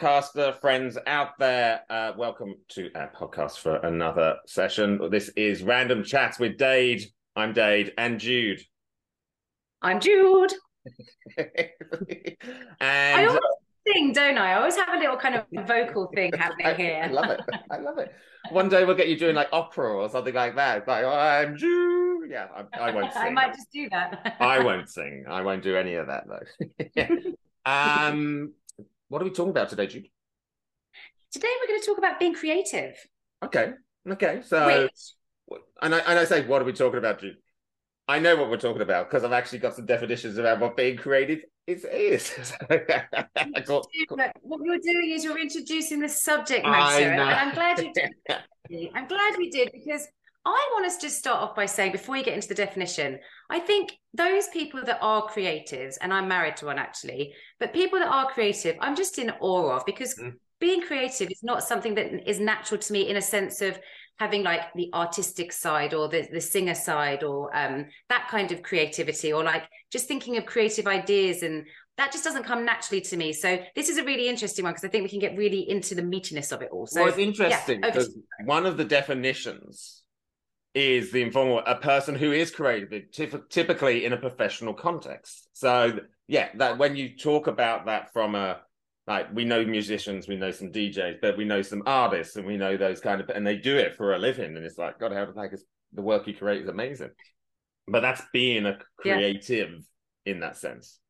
podcaster friends out there. Uh, welcome to our podcast for another session. This is Random Chats with Dade. I'm Dade and Jude. I'm Jude. and I always sing, don't I? I always have a little kind of vocal thing happening I, here. I love it. I love it. One day we'll get you doing like opera or something like that. Like, I'm Jude. Yeah, I, I won't sing. I might just do that. I won't sing. I won't do any of that though. um, what are we talking about today, Jude? Today we're going to talk about being creative. Okay. Okay. So, Which, and I, and I say, what are we talking about, Jude? I know what we're talking about because I've actually got some definitions about what being creative is. is. What you're doing is you're introducing the subject matter, and. I'm glad you did. I'm glad we did because I want us to start off by saying before you get into the definition, I think those people that are creatives, and I'm married to one actually, but people that are creative, I'm just in awe of because Mm. being creative is not something that is natural to me in a sense of having like the artistic side or the, the singer side or um, that kind of creativity or like just thinking of creative ideas and that just doesn't come naturally to me. So this is a really interesting one because I think we can get really into the meatiness of it all. So well, it's interesting yeah, because one of the definitions is the informal a person who is creative, typ- typically in a professional context. So yeah, that when you talk about that from a like we know musicians, we know some DJs, but we know some artists, and we know those kind of, and they do it for a living, and it's like God, how like it's, the work you create is amazing. But that's being a Yeah. creative in that sense.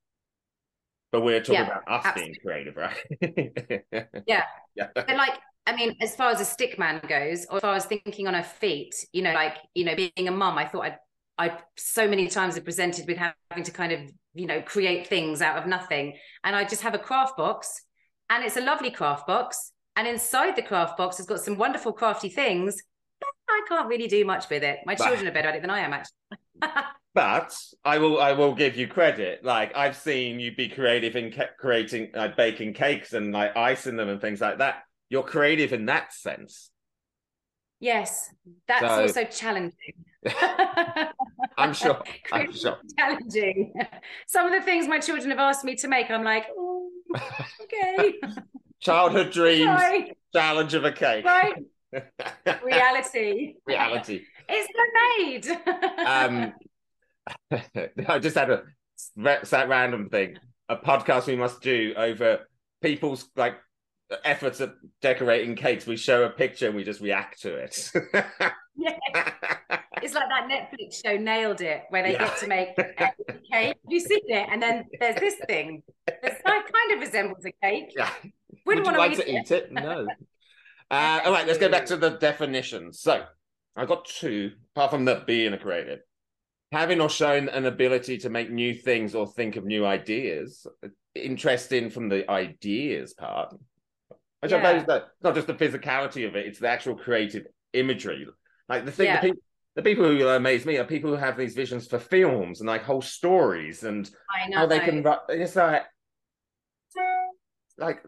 But we're talking Yeah, about us absolutely. being creative, right? Yeah. yeah. But like, I mean, as far as a stick man goes, or as far as thinking on her feet, you know, like, you know, being a mum, I thought I'd, I so many times have presented with having to kind of, you know, create things out of nothing. And I just have a craft box and it's a lovely craft box. And inside the craft box has got some wonderful crafty things. But I can't really do much with it. My Bah. children are better at it than I am, actually. But I will I will give you credit. Like I've seen you be creative in ca- creating like baking cakes and like icing them and things like that. You're creative in that sense. yes, that's So- also challenging. I'm sure. I'm sure. challenging. Some of the things my children have asked me to make, I'm like, oh, okay, Childhood dreams, right, challenge of a cake. right, reality, Reality. It's been made. Um, I just had a that random thing. A podcast we must do over people's like efforts at decorating cakes. We show a picture and we just react to it. yeah, it's like that Netflix show Nailed It, where they Yeah. get to make a cake. You see it, and then there's this thing that kind of resembles a cake. yeah. Wouldn't Would you like to eat it? No. Uh, all right, let's go back to the definitions. So I got two, apart from the being a creative. Having or showing an ability to make new things or think of new ideas. Interesting from the ideas part. I Yeah. suppose that not just the physicality of it, it's the actual creative imagery. Like the thing, Yeah. the, people, the people who amaze me are people who have these visions for films and like whole stories and I know. how they can ru- it's like like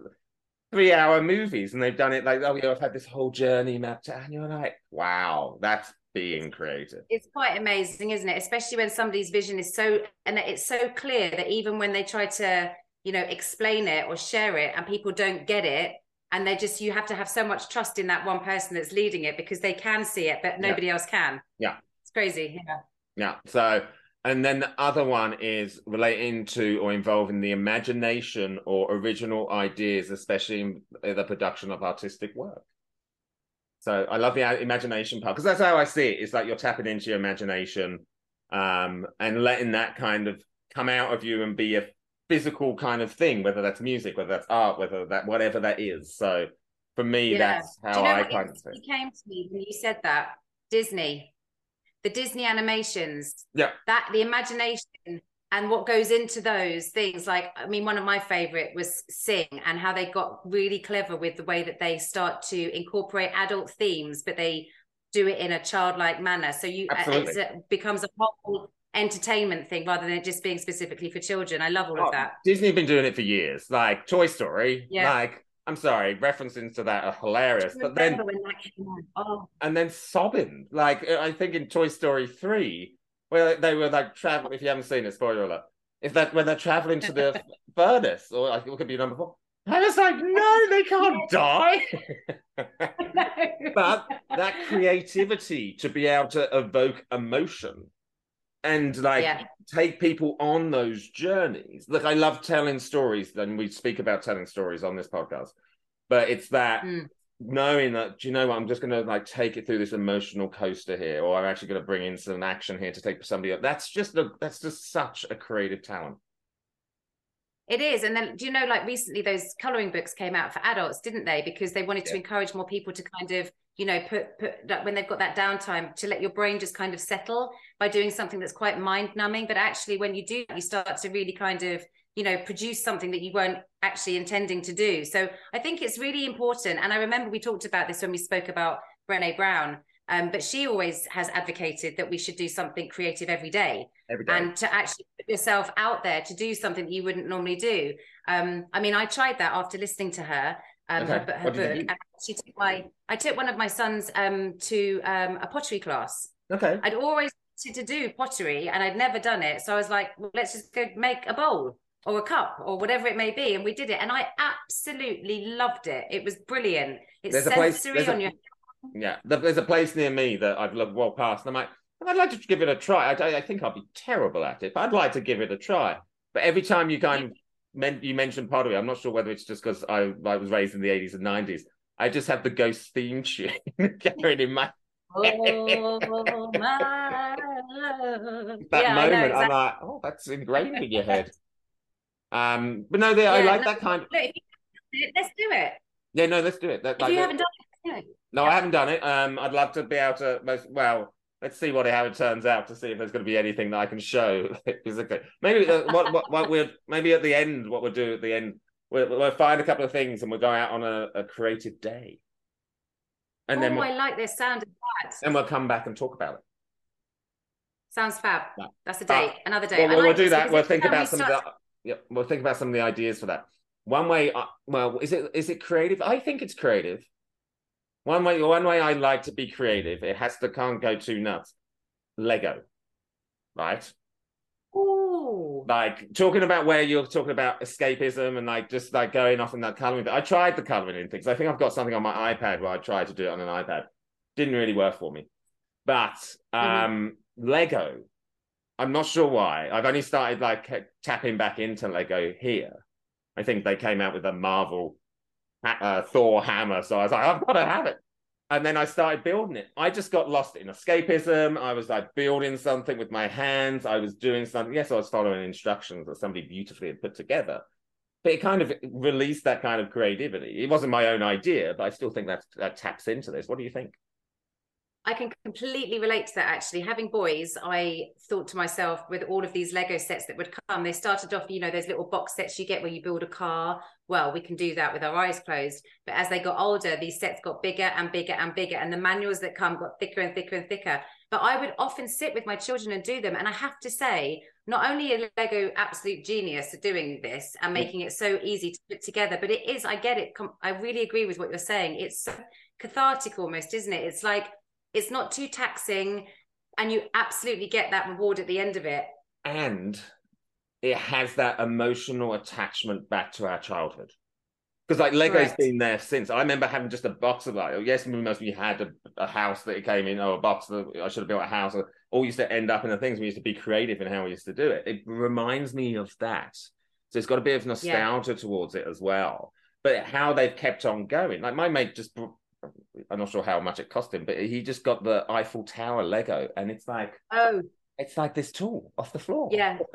three hour movies and they've done it like oh yeah i've had this whole journey mapped out and you're like wow that's being creative It's quite amazing, isn't it? Especially when somebody's vision is so and it's so clear that even when they try to, you know, explain it or share it and people don't get it, and they just you have to have so much trust in that one person that's leading it because they can see it, but nobody else can. Yeah. It's crazy. Yeah. yeah so and then the other one is relating to or involving the imagination or original ideas especially in the production of artistic work so i love the imagination part because that's how i see it it's like you're tapping into your imagination um and letting that kind of come out of you and be a physical kind of thing whether that's music whether that's art whether that whatever that is so for me Yeah. that's how you know i kind of came to me when you said that? Disney. The Disney animations. Yeah. That the imagination and what goes into those things. Like, I mean, one of my favorite was Sing and how they got really clever with the way that they start to incorporate adult themes, but they do it in a childlike manner. So you Absolutely. it becomes a whole entertainment thing rather than it just being specifically for children. I love all of Oh, that. Disney's been doing it for years. Like Toy Story. Yeah. Like, I'm sorry, references to that are hilarious. But then when that came out? Oh, and then sobbing. Like I think in Toy Story 3, where they were like traveling if you haven't seen it, spoiler alert. If that when they're traveling to the furnace, or like it could be number four, I was like, no, they can't die. but that creativity to be able to evoke emotion and like yeah. take people on those journeys. Look, I love telling stories, and we speak about telling stories on this podcast. But it's that mm. knowing that, do you know what? I'm just going to like take it through this emotional coaster here, or I'm actually going to bring in some action here to take somebody up. That's just a that's just such a creative talent. It is. And then, do you know, like recently, those coloring books came out for adults, didn't they? Because they wanted yeah. to encourage more people to kind of, you know, put, put that when they've got that downtime to let your brain just kind of settle by doing something that's quite mind numbing. But actually, when you do, you start to really kind of, you know, produce something that you weren't actually intending to do. So I think it's really important. And I remember we talked about this when we spoke about Brene Brown um, but she always has advocated that we should do something creative every day, every day. and to actually put yourself out there to do something that you wouldn't normally do. Um, I mean, I tried that after listening to her. Um, okay. her, her book. She took my, I took one of my sons um, to um, a pottery class. Okay. I'd always wanted to do pottery and I'd never done it. So I was like, well, let's just go make a bowl or a cup or whatever it may be. And we did it. And I absolutely loved it. It was brilliant. It's there's sensory place, on a, your yeah, there's a place near me that I've looked well past, and I'm like, I'd like to give it a try. I, I think I'll be terrible at it, but I'd like to give it a try. But every time you kind of you mentioned part of it. I'm not sure whether it's just because I, I was raised in the 80s and 90s. I just have the ghost theme tune going in my Oh my that yeah, moment, exactly. I'm like, oh, that's ingrained in your head. Um, but no, they, yeah, I like no, that kind. Of... Let's do it. Yeah, no, let's do it. That, if like, you haven't done it, no, I haven't done it. Um, I'd love to be able to. Most, well, let's see what it, how it turns out to see if there's going to be anything that I can show physically. Maybe uh, what, what what we'll maybe at the end, what we'll do at the end, we'll, we'll find a couple of things and we'll go out on a, a creative day. And oh, then we'll, I like this sound of that. And we'll come back and talk about it. Sounds fab. Yeah. That's a date. Another day. Well, like we'll do that. We'll think about some start... of the. Yeah, we'll think about some of the ideas for that. One way, uh, well, is it is it creative? I think it's creative. One way, one way I like to be creative, it has to can't go too nuts. Lego, right? Ooh. Like talking about where you're talking about escapism and like just like going off in that coloring. I tried the coloring in things. I think I've got something on my iPad where I tried to do it on an iPad. Didn't really work for me. But mm-hmm. um mm-hmm. Lego, I'm not sure why. I've only started like tapping back into Lego here. I think they came out with a Marvel uh, Thor hammer. So I was like, I've got to have it. And then I started building it. I just got lost in escapism. I was like building something with my hands. I was doing something. Yes, I was following instructions that somebody beautifully had put together. But it kind of released that kind of creativity. It wasn't my own idea, but I still think that that taps into this. What do you think? I can completely relate to that actually. Having boys, I thought to myself with all of these Lego sets that would come, they started off, you know, those little box sets you get where you build a car. Well, we can do that with our eyes closed. But as they got older, these sets got bigger and bigger and bigger, and the manuals that come got thicker and thicker and thicker. But I would often sit with my children and do them. And I have to say, not only a Lego absolute genius at doing this and making it so easy to put together, but it is, I get it. I really agree with what you're saying. It's cathartic almost, isn't it? It's like, it's not too taxing and you absolutely get that reward at the end of it. And it has that emotional attachment back to our childhood. Because like lego's Correct. been there since. I remember having just a box of like oh, yes most of you had a, a, house that it came in or a box that i should have built a house. All used to end up in the things. We used to be creative in how we used to do it. It reminds me of that. So it's got a bit of nostalgia yeah. towards it as well. But how they've kept on going. Like my mate just I'm not sure how much it cost him, but he just got the Eiffel Tower Lego, and it's like, oh, it's like this tool off the floor. Yeah,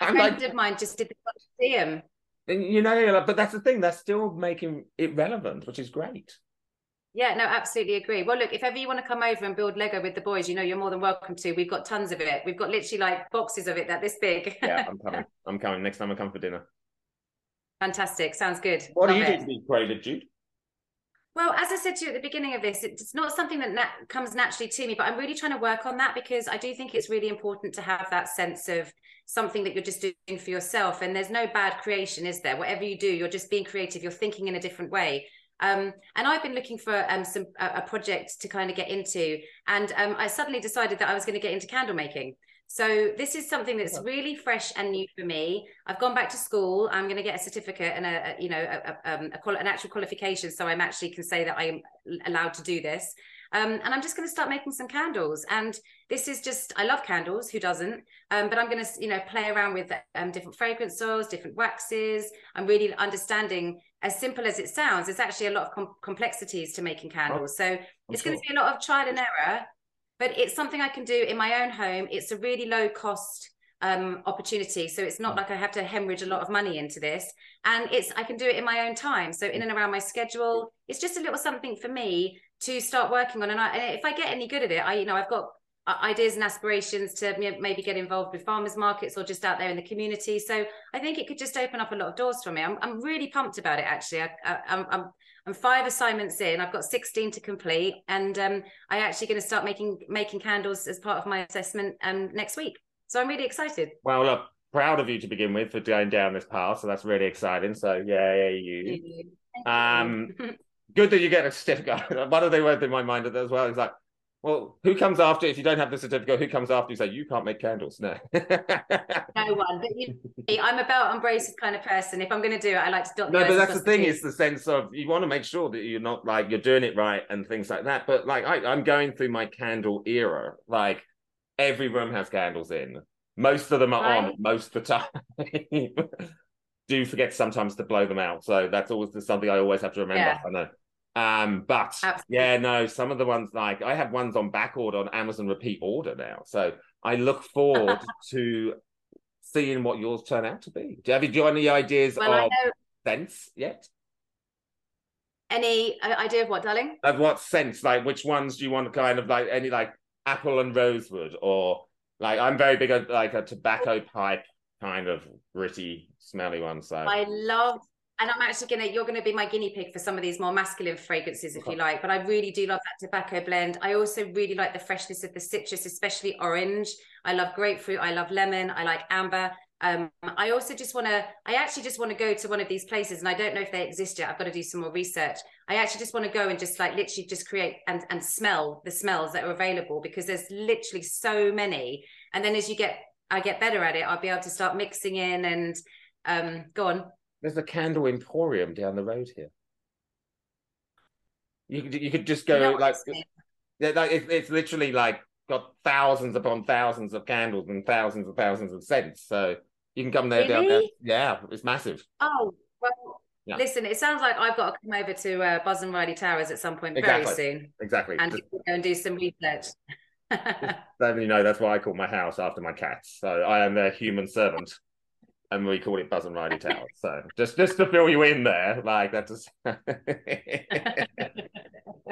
a friend like, of mine just did the museum. And you know, but that's the thing; they're still making it relevant, which is great. Yeah, no, absolutely agree. Well, look, if ever you want to come over and build Lego with the boys, you know, you're more than welcome to. We've got tons of it. We've got literally like boxes of it that this big. yeah, I'm coming. I'm coming next time I come for dinner. Fantastic. Sounds good. What Love do you it. do to be creative, Jude? Well, as I said to you at the beginning of this, it's not something that nat- comes naturally to me, but I'm really trying to work on that because I do think it's really important to have that sense of something that you're just doing for yourself. And there's no bad creation, is there? Whatever you do, you're just being creative, you're thinking in a different way. Um, and I've been looking for um, some a, a, project to kind of get into, and um, I suddenly decided that I was going to get into candle making. So this is something that's really fresh and new for me. I've gone back to school. I'm going to get a certificate and a, a you know a, a, um, a, an actual qualification, so I'm actually can say that I'm allowed to do this. Um, and I'm just going to start making some candles. And this is just, I love candles. Who doesn't? Um, but I'm going to, you know, play around with um, different fragrance oils, different waxes. I'm really understanding, as simple as it sounds, there's actually a lot of com- complexities to making candles. So I'm it's sure. going to be a lot of trial and error, but it's something I can do in my own home. It's a really low cost um, opportunity. So it's not mm. like I have to hemorrhage a lot of money into this. And it's I can do it in my own time. So in and around my schedule. It's just a little something for me to start working on. And, I, and if I get any good at it, I you know I've got ideas and aspirations to maybe get involved with farmers markets or just out there in the community. So I think it could just open up a lot of doors for me. I'm I'm really pumped about it actually. I, I, I'm, I'm I'm five assignments in. I've got 16 to complete, and um, I'm actually going to start making making candles as part of my assessment um, next week. So I'm really excited. Well, look, proud of you to begin with for going down this path. So that's really exciting. So yeah, yeah, you. Um, good that you get a certificate. One of the words in my mind as well is like, well, who comes after if you don't have the certificate? Who comes after you say you can't make candles? No, no one. But you, I'm about embraces kind of person. If I'm going to do it, I like to dot. No, but that's the thing. The is the sense of you want to make sure that you're not like you're doing it right and things like that. But like I, I'm going through my candle era. Like every room has candles in. Most of them are right. on most of the time. do forget sometimes to blow them out. So that's always something I always have to remember. Yeah. I know. Um, but Absolutely. yeah, no, some of the ones like I have ones on back order on Amazon repeat order now. So I look forward to seeing what yours turn out to be. Do you have, you any ideas well, of scents yet? Any idea of what, darling? Of what scents? Like which ones do you want to kind of like any like apple and rosewood or like I'm very big at like a tobacco pipe kind of gritty, smelly one. So I love and I'm actually gonna you're gonna be my guinea pig for some of these more masculine fragrances if you like. But I really do love that tobacco blend. I also really like the freshness of the citrus, especially orange. I love grapefruit, I love lemon, I like amber. Um, I also just want to, I actually just want to go to one of these places and I don't know if they exist yet. I've got to do some more research. I actually just want to go and just like literally just create and, and smell the smells that are available because there's literally so many. And then as you get, I get better at it, I'll be able to start mixing in and um, go on. There's a candle emporium down the road here. You could you could just go you know like, yeah, like it's, it's literally like got thousands upon thousands of candles and thousands and thousands of scents. So you can come there really? down there. Yeah, it's massive. Oh well, yeah. listen, it sounds like I've got to come over to uh, Buzz and Riley Towers at some point exactly. very soon. Exactly. And Just, go and do some research. then you know that's why I call my house after my cats. So I am their human servant and we call it Buzz and Riley Tower. So just just to fill you in there, like that's just.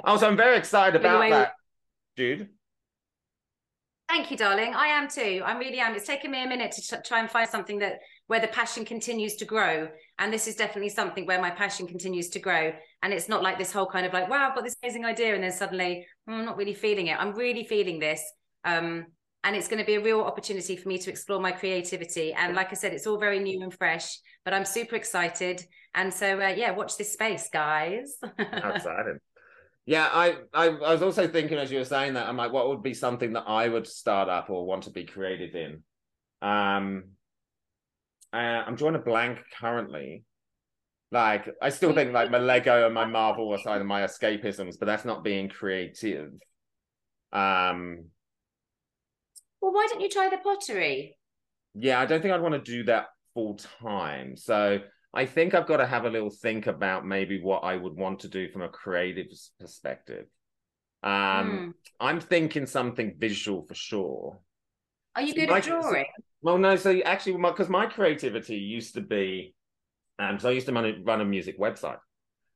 also, I'm very excited about anyway, that, dude. Thank you, darling. I am too. I really am. It's taken me a minute to try and find something that where the passion continues to grow, and this is definitely something where my passion continues to grow. And it's not like this whole kind of like, wow, I've got this amazing idea, and then suddenly oh, I'm not really feeling it. I'm really feeling this. Um, and it's going to be a real opportunity for me to explore my creativity. And like i said it's all very new and fresh but i'm super excited. And so uh, yeah watch this space guys. Excited yeah I, I, I was also thinking as you were saying that i'm like what would be something that i would start up or want to be creative in? Um uh, i'm drawing a blank currently. Like i still think like my lego and my marvel are kind of my escapisms but that's not being creative. Um well, why don't you try the pottery? Yeah, I don't think I'd want to do that full time. So I think I've got to have a little think about maybe what I would want to do from a creative perspective. Um, mm. I'm thinking something visual for sure. Are you good my, at drawing? well, no. So actually, because my, my, creativity used to be, um, so I used to run a, run a music website,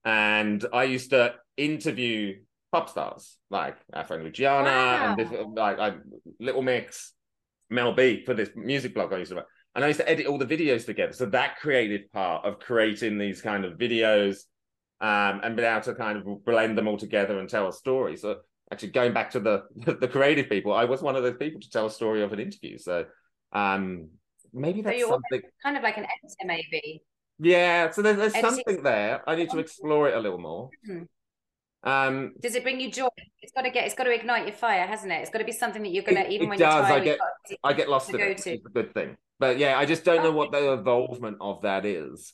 and I used to interview pop stars like our friend Luciana wow. and this, like, like Little Mix, Mel B for this music blog I used to write. And I used to edit all the videos together. So that creative part of creating these kind of videos um, and being able to kind of blend them all together and tell a story. So actually going back to the the creative people, I was one of those people to tell a story of an interview. So um, maybe that's so something kind of like an editor, maybe. Yeah, so there's, there's something there. I need to explore it a little more. Mm-hmm. Um, Does it bring you joy? It's got to get. It's got to ignite your fire, hasn't it? It's got to be something that you're gonna It- even it when does, you're I get- you've I get lost to in go it, to. is a good thing. But yeah, I just don't know what the involvement of that is.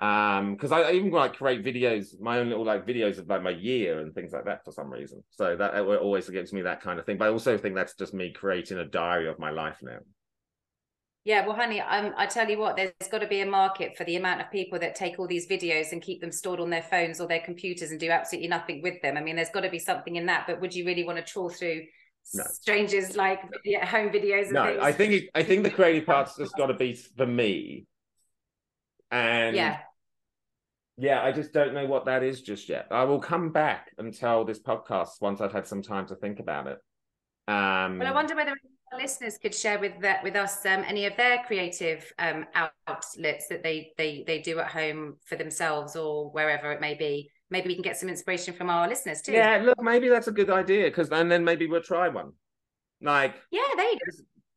Um, because I, I even like create videos, my own little like videos of like my year and things like that for some reason. So that it always gives me that kind of thing. But I also think that's just me creating a diary of my life now. Yeah, well, honey, um, I tell you what, there's got to be a market for the amount of people that take all these videos and keep them stored on their phones or their computers and do absolutely nothing with them. I mean, there's got to be something in that. But would you really want to trawl through No. strangers like home videos? And No, things? I think it, I think the creative part's just got to be for me. And yeah, Yeah, I just don't know what that is just yet. I will come back and tell this podcast once I've had some time to think about it. Um, Well, I wonder whether listeners could share with that with us um, any of their creative um, outlets that they they they do at home for themselves or wherever it may be. Maybe we can get some inspiration from our listeners too. yeah, look, maybe that's a good idea because and then maybe we'll try one. Like yeah, they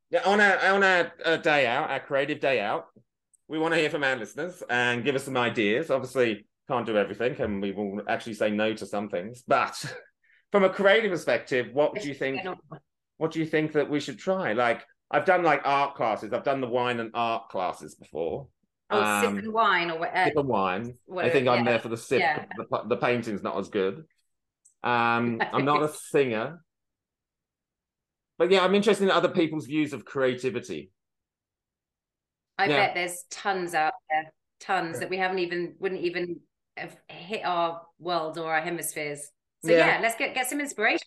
yeah, on our on our uh, day out, our creative day out, we want to hear from our listeners and give us some ideas. Obviously, can't do everything, and we will actually say no to some things. But from a creative perspective, what would you think? What do you think that we should try? Like I've done like art classes. I've done the wine and art classes before. Oh, Um, sip and wine or what? Uh, sip and wine. I think I'm yeah. there for the sip. Yeah. The, the painting's not as good. Um, I'm not a singer, but yeah, I'm interested in other people's views of creativity. I yeah. bet there's tons out there, tons that we haven't even wouldn't even have hit our world or our hemispheres. So Yeah. yeah, let's get get some inspiration.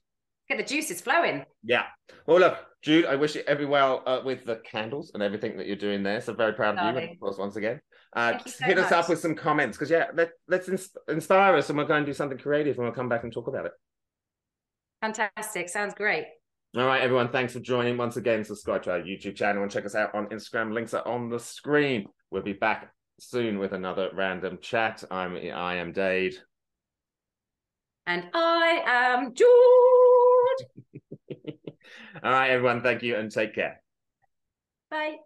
The is flowing. Yeah. Well, look, Jude, I wish you every well uh, with the candles and everything that you're doing there. So very proud of you, of course, once again. Uh, so hit us up with some comments because yeah, let, let's ins- inspire us, and we're going to do something creative, and we'll come back and talk about it. Fantastic. Sounds great. All right, everyone. Thanks for joining once again. Subscribe to our YouTube channel and check us out on Instagram. Links are on the screen. We'll be back soon with another random chat. I'm I am Dade. And I am Jude. All right, everyone. Thank you and take care. Bye.